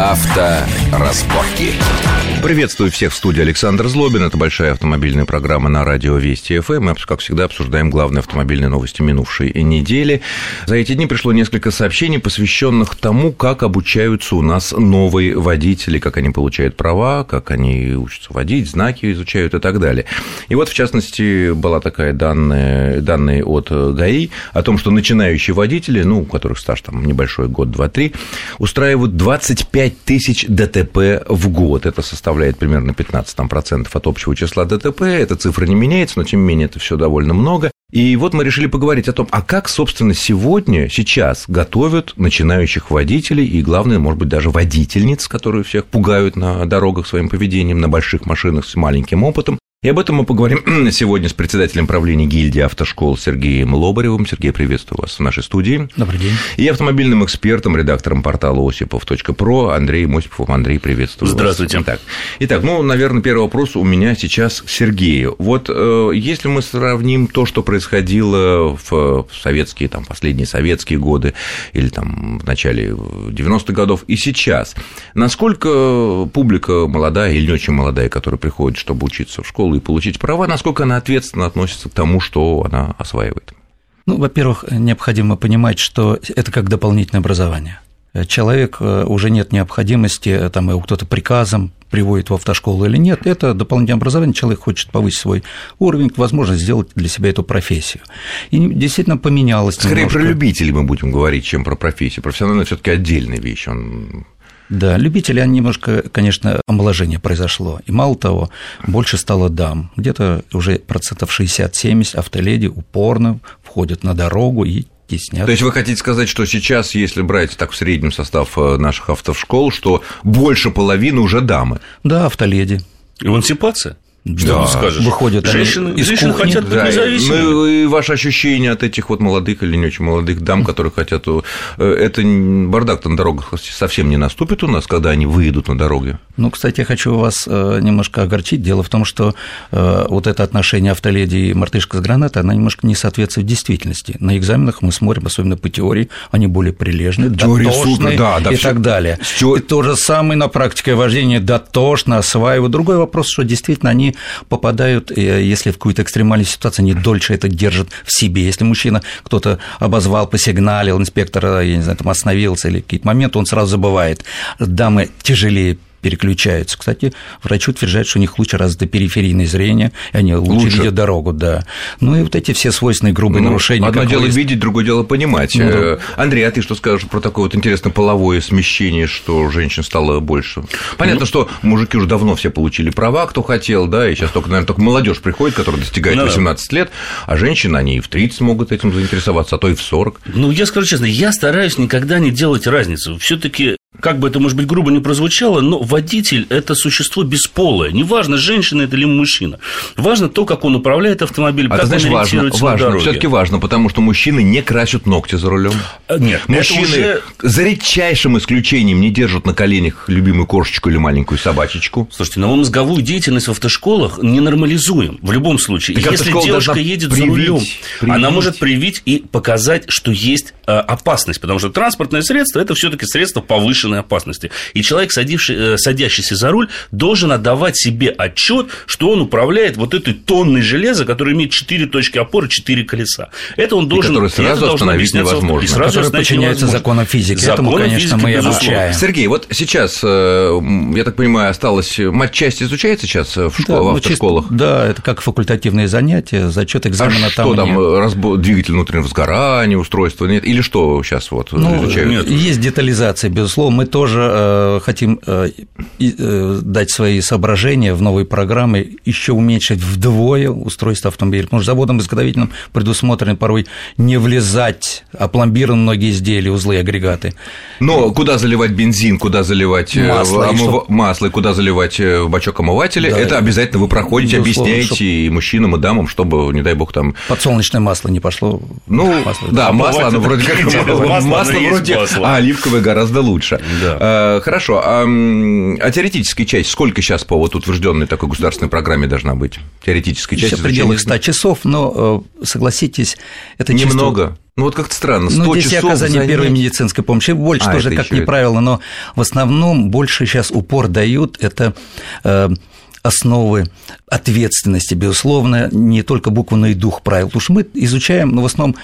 Авторазборки. Приветствую всех в студии Александр Злобин. Это большая автомобильная программа на радио Вести ФМ. Мы, как всегда, обсуждаем главные автомобильные новости минувшей недели. За эти дни пришло несколько сообщений, посвященных тому, как обучаются у нас новые водители, как они получают права, как они учатся водить, знаки изучают и так далее. И вот, в частности, была такая данная, данные от ГАИ о том, что начинающие водители, ну, у которых стаж там небольшой, год, два, три, устраивают 25 тысяч ДТП в год. Это составляет составляет примерно 15 там, процентов от общего числа ДТП. Эта цифра не меняется, но тем не менее это все довольно много. И вот мы решили поговорить о том, а как, собственно, сегодня, сейчас готовят начинающих водителей и, главное, может быть, даже водительниц, которые всех пугают на дорогах своим поведением, на больших машинах с маленьким опытом, и об этом мы поговорим сегодня с председателем правления гильдии автошкол Сергеем Лобаревым. Сергей, приветствую вас в нашей студии. Добрый день. И автомобильным экспертом, редактором портала осипов.про Андрей Осипов. Андрей, приветствую Здравствуйте. вас. Итак, итак, ну, наверное, первый вопрос у меня сейчас к Сергею. Вот э, если мы сравним то, что происходило в советские, там, последние советские годы или там в начале 90-х годов и сейчас, насколько публика молодая или не очень молодая, которая приходит, чтобы учиться в школу, школу и получить права, насколько она ответственно относится к тому, что она осваивает? Ну, во-первых, необходимо понимать, что это как дополнительное образование. Человек э, уже нет необходимости, э, там его кто-то приказом приводит в автошколу или нет, это дополнительное образование, человек хочет повысить свой уровень, возможно, сделать для себя эту профессию. И действительно поменялось. Скорее немножко. про любителей мы будем говорить, чем про профессию. Профессиональный все таки отдельная вещь, он да, любители, они немножко, конечно, омоложение произошло. И мало того, больше стало дам. Где-то уже процентов 60-70 автоледи упорно входят на дорогу и теснят. То есть вы хотите сказать, что сейчас, если брать так в среднем состав э, наших автошкол, что больше половины уже дамы? Да, автоледи. Эмансипация? Что да. ты скажешь? Выходят женщины, из женщины кухни. хотят быть Да, независимыми. Ну и ваше ощущение от этих вот молодых или не очень молодых дам, которые хотят... э, Это бардак на дорогах совсем не наступит у нас, когда они выйдут на дороги? Ну, кстати, я хочу вас э, немножко огорчить. Дело в том, что э, вот это отношение автоледи и мартышка с гранатой, она немножко не соответствует действительности. На экзаменах мы смотрим, особенно по теории, они более дотошные супер, да, да, и всё. так далее. Всё- И то же самое на практике вождения дотошно осваивают. Другой вопрос, что действительно они попадают, э, если в какую-то экстремальную ситуацию, они дольше это держат в себе. Если мужчина кто-то обозвал, посигналил, инспектор, э, я не знаю, там остановился или какие-то моменты, он сразу забывает. Дамы тяжелее переключаются. Кстати, врачи утверждают, что у них лучше развито периферийное зрение, и они лучше, Лучше. видят дорогу, да. Ну и вот эти все свойственные грубые Ну, нарушения. Одно дело выезд- видеть, другое дело понимать. Ну, да. Э, Андрей, а ты что скажешь про такое вот интересно половое смещение, что женщин стало больше? Ну, Понятно, что мужики уже давно все получили права, кто хотел, да, и сейчас только, наверное, только молодежь приходит, которая достигает Ну да. 18 лет, а женщины, они и в 30 могут этим заинтересоваться, а то и в 40. Ну, я скажу честно, я стараюсь никогда не делать разницу. Все-таки, как бы это, может быть, грубо не прозвучало, но водитель – это существо бесполое. Неважно, женщина это или мужчина. Важно то, как он управляет автомобилем, А как знаешь, он важно, ориентируется на важно, дороге. все-таки важно, потому что мужчины не красят ногти за рулем. А, Нет, Мужчины уже... за редчайшим исключением не держат на коленях любимую кошечку или маленькую собачечку. Слушайте, но мы мозговую деятельность в автошколах не нормализуем в любом случае. Так Если девушка едет привить, за рулем, привить. она может привить и показать, что есть э, опасность, потому что транспортное средство это все-таки средство повышенной опасности. И человек, садивший, э, садящийся за руль, должен отдавать себе отчет, что он управляет вот этой тонной железа, которая имеет 4 точки опоры, 4 колеса. Это он должен... и это сразу должно остановить объясняться в- невозможно. и сразу Который подчиняется невозможно. законам физики. Этому, Законам конечно, физики, мы безусловно. обучаем. Сергей, вот сейчас, э, я так понимаю, осталось матчасть изучается сейчас в, школ- Да, в ну, автошколах? чисто- да, это как факультативные занятия, зачет А экзамена что там, нет. э, разбо- двигатель внутреннего сгорания, устройство, нет? Или что сейчас вот Ну, изучают? нет. есть детализация, безусловно. Мы тоже э, хотим э, э, дать свои соображения в новой программе, еще уменьшить вдвое устройство автомобиля. Потому что заводом-изготовителем предусмотрено порой не влезать, а пломбированы многие изделия, узлы, агрегаты. Но куда заливать бензин, куда заливать Масло, в- и омыва- что? масло, куда заливать в бачок омывателя, Да, это и- обязательно вы проходите, объясняете и мужчинам, и дамам, чтобы, не дай бог, там... Подсолнечное масло не пошло. Ну, Масло. да, масло, оно вроде как... Масло, Масло вроде... масло. А оливковое гораздо лучше. Да. Э, Хорошо, а а теоретическая часть, сколько сейчас по вот утвержденной такой государственной программе должна быть? Теоретическая часть Еще в пределах изучения? 100 часов, но, э, согласитесь, это чисто- Немного. Ну вот как-то странно, 100 ну, здесь часов оказание занять... первой медицинской помощи, больше а, тоже как не правило, но в основном больше сейчас упор дают это э, основы ответственности, безусловно, не только букву, но и дух правил. Потому что мы изучаем, но ну, в основном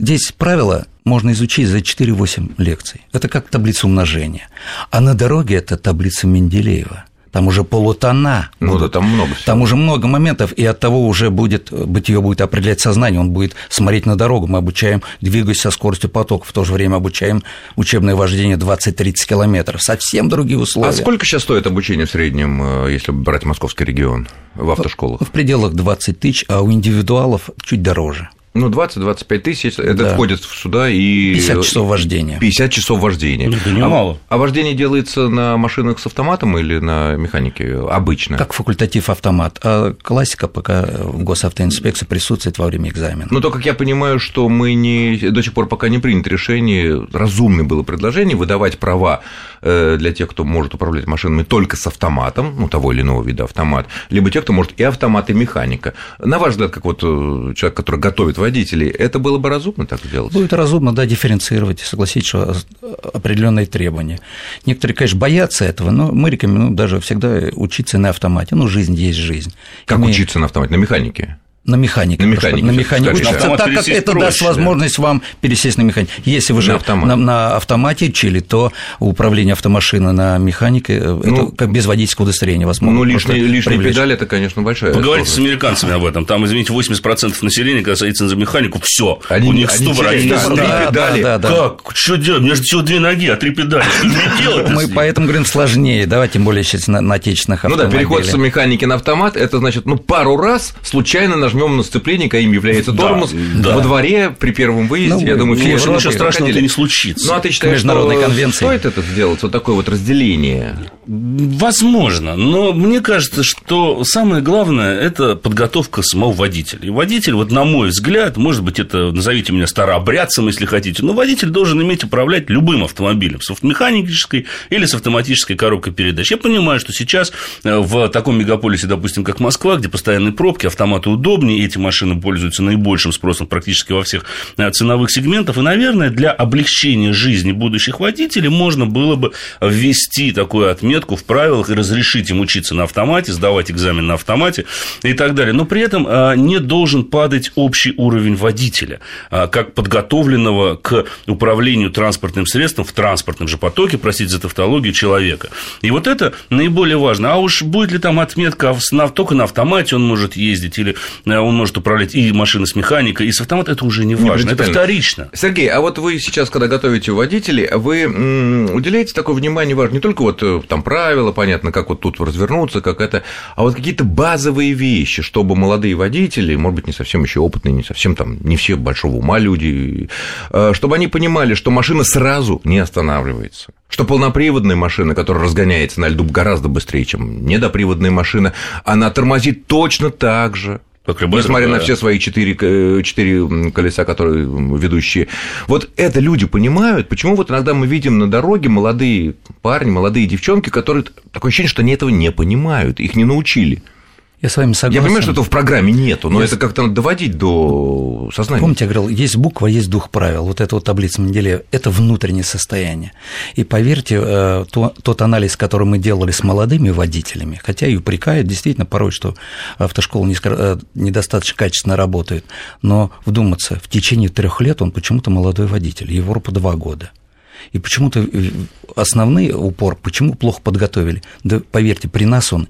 здесь правила можно изучить за 4-8 лекций. Это как таблица умножения. А на дороге это таблица Менделеева там уже полутона. Ну будут. да, там много всего. Там уже много моментов, и от того уже будет, бытие будет определять сознание, он будет смотреть на дорогу. Мы обучаем, двигаясь со скоростью потока, в то же время обучаем учебное вождение 20-30 километров. Совсем другие условия. А сколько сейчас стоит обучение в среднем, э, если брать московский регион в автошколах? В пределах 20 тысяч, а у индивидуалов чуть дороже. Ну, 20-25 тысяч, это да. входит сюда и... 50 часов вождения. 50 часов вождения. Ну, это немало. А, а вождение делается на машинах с автоматом или на механике обычно? Как факультатив автомат. А классика пока в госавтоинспекции присутствует во время экзамена. Но то, как я понимаю, что мы не... До сих пор пока не принято решение, разумное было предложение выдавать права э, для тех, кто может управлять машинами только с автоматом, ну, того или иного вида автомат, либо тех, кто может и автомат, и механика. На ваш взгляд, как вот э, человек, который готовит водителей, это было бы разумно так сделать? Будет разумно, да, дифференцировать, согласитесь, что определенные требования. Некоторые, конечно, боятся этого, но мы рекомендуем даже всегда учиться на автомате. Ну, жизнь есть жизнь. Как Имея... учиться на автомате? На механике? На механике. На механике. На механике. Учиться так, как это проще, даст возможность да. вам пересесть на механике. Если вы же на, автомат. на, на автомате учили, то управление автомашиной на механике ну, это как без водительского удостоверения возможно. Ну, лишние, лишние педали это, конечно, большая. Поговорите с американцами об этом. Там, извините, 80% населения, когда садится за механику, все. Они, у них они ступор, они да, да, педали. Да, да, да. Как? Что делать? У меня же всего две ноги, а три педали. Что делать? Мы поэтому говорим сложнее, да, тем более сейчас на, на отечественных автомобилях. Ну да, переход с механики на автомат, это значит, ну, пару раз случайно нажмем на сцепление наверняка им является тормоз да, во дворе при первом выезде. Ну, я думаю, все Европе, ничего страшного не случится. Ну, а ты считаешь, Международной что конвенции. стоит это сделать, вот такое вот разделение? Возможно, но мне кажется, что самое главное – это подготовка самого водителя. И водитель, вот на мой взгляд, может быть, это, назовите меня старообрядцем, если хотите, но водитель должен иметь управлять любым автомобилем, с механической или с автоматической коробкой передач. Я понимаю, что сейчас э, в таком мегаполисе, допустим, как Москва, где постоянные пробки, автоматы удобнее, эти машины пользуются наибольшим спросом практически во всех э, ценовых сегментах. И, наверное, для облегчения жизни будущих водителей можно было бы ввести такую отметку в правилах и разрешить им учиться на автомате, сдавать экзамен на автомате и так далее. Но при этом э, не должен падать общий уровень водителя, э, как подготовленного к управлению транспортным средством в транспортном же потоке, простите за тавтологию, человека. И вот это наиболее важно. А уж будет ли там отметка только на автомате он может ездить, или он может управлять и машины с механикой, и с автомата, это уже не важно, это вторично. Сергей, а вот вы сейчас, когда готовите водителей, вы уделяете такое внимание важно не только вот э, там правила, понятно, как вот тут развернуться, как это, а вот какие-то базовые вещи, чтобы молодые водители, может быть, не совсем еще опытные, не совсем там, не все большого ума люди, э, чтобы они понимали, что машина сразу не останавливается что полноприводная машина, которая разгоняется на льду гораздо быстрее, чем недоприводная машина, она тормозит точно так же, как любая Несмотря другая. на все свои четыре, э, четыре колеса, которые ведущие. Вот это люди понимают, почему вот иногда мы видим на дороге молодые парни, молодые девчонки, которые такое ощущение, что они этого не понимают, их не научили. Я с вами согласен. Я понимаю, что этого в программе нету, но я... это как-то надо доводить до сознания. Помните, я говорил, есть буква, есть дух правил. Вот эта вот таблица Менделеева – это внутреннее состояние. И поверьте, э, то, тот анализ, который мы делали с молодыми водителями, хотя и упрекают действительно порой, что автошколы э, недостаточно качественно работают, но вдуматься, в течение трех лет он почему-то молодой водитель, Европа два года. И почему-то э, основной упор, почему плохо подготовили? Да поверьте, при нас он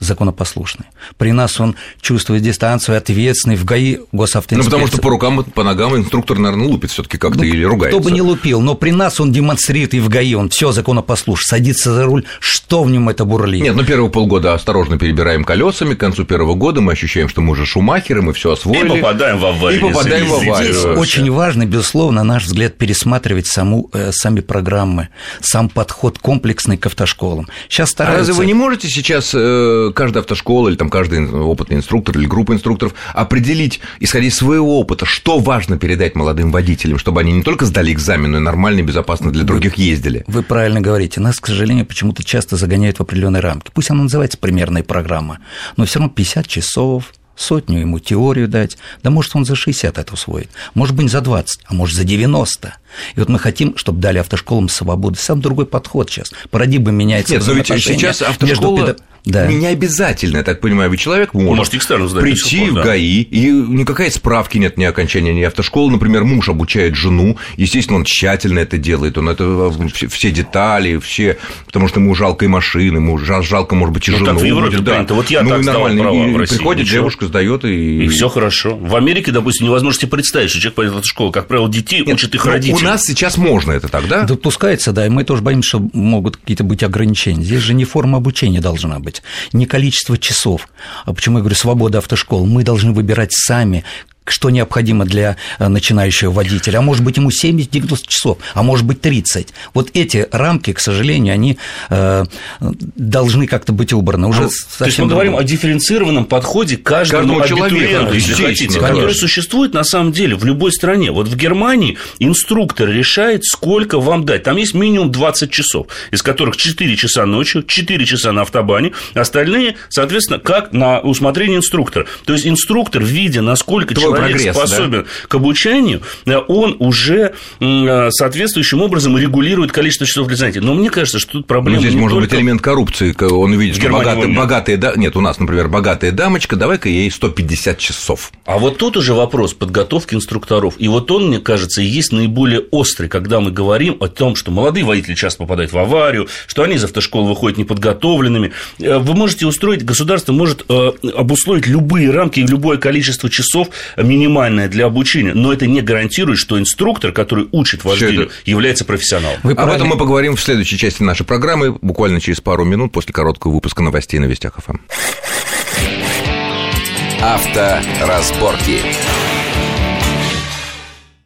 законопослушный. При нас он чувствует дистанцию, ответственный, в ГАИ госавтоинспекции. Ну, потому что по рукам, по ногам инструктор, наверное, лупит все таки как-то ну, или ругается. Кто бы не лупил, но при нас он демонстрирует и в ГАИ, он все законопослушный, садится за руль, что в нем это бурлит. Нет, ну первые полгода осторожно перебираем колесами, к концу первого года мы ощущаем, что мы уже шумахеры, мы все освоили. И попадаем в аварию. И попадаем в аварию. Здесь очень важно, безусловно, на наш взгляд, пересматривать саму, э, сами программы, сам подход комплексный к автошколам. Сейчас стараются... А разве вы не можете сейчас э, каждая автошкола или там каждый опытный инструктор или группа инструкторов определить, исходя из своего опыта, что важно передать молодым водителям, чтобы они не только сдали экзамен, но и нормально и безопасно для других ездили. Вы правильно говорите. Нас, к сожалению, почему-то часто загоняют в определенные рамки. Пусть она называется примерная программа, но все равно 50 часов, сотню ему теорию дать, да может он за 60 это усвоит, может быть за 20, а может за 90. И вот мы хотим, чтобы дали автошколам свободу. Сам другой подход сейчас. Парадигма меняется. Нет, но ведь сейчас автошкола между да. Не обязательно, я так понимаю, ведь человек может, может экстерну сдать прийти в да. ГАИ, и никакой справки нет ни окончания, ни автошколы. Например, муж обучает жену, естественно, он тщательно это делает, он это э, все детали, все, потому что ему жалко и машины, ему жалко, может быть, и жену. Ну, так в Европе будет, да. Вот я ну, так нормально. Права и в России. Приходит Ничего. девушка, сдает и... И все хорошо. В Америке, допустим, невозможно себе представить, что человек пойдет в школу. Как правило, детей нет, учат их ну, родители. У нас сейчас можно это тогда? Допускается, да, и мы тоже боимся, что могут какие-то быть ограничения. Здесь же не форма обучения должна быть, не количество часов. А почему я говорю свобода автошкол? Мы должны выбирать сами, что необходимо для э, начинающего водителя, а может быть ему 70-90 часов, а может быть 30. Вот эти рамки, к сожалению, они э, должны как-то быть убраны. Уже ну, то есть мы говорим о дифференцированном подходе к каждому, каждому абитуриенту, если хотите, конечно. который существует на самом деле в любой стране. Вот в Германии инструктор решает, сколько вам дать. Там есть минимум 20 часов, из которых 4 часа ночью, 4 часа на автобане, остальные, соответственно, как на усмотрение инструктора. То есть инструктор, видя, насколько Твой человек прогресс, способен да? к обучению, э, он уже э, соответствующим образом регулирует количество часов для занятий. Но мне кажется, что тут проблема Но здесь может только... быть элемент коррупции. Он видит, что богатая, богатая, да, нет, у нас, например, богатая дамочка, давай-ка ей 150 часов. А вот тут уже вопрос подготовки инструкторов. И вот он, мне кажется, и есть наиболее острый, когда мы говорим о том, что молодые водители часто попадают в аварию, что они из автошколы выходят неподготовленными. Э, вы можете устроить, государство может обусловить любые рамки и любое количество часов минимальное для обучения, но это не гарантирует, что инструктор, который учит вождению, является профессионалом. Вы Об этом мы поговорим в следующей части нашей программы, буквально через пару минут после короткого выпуска новостей на Вестях ФМ. Авторазборки.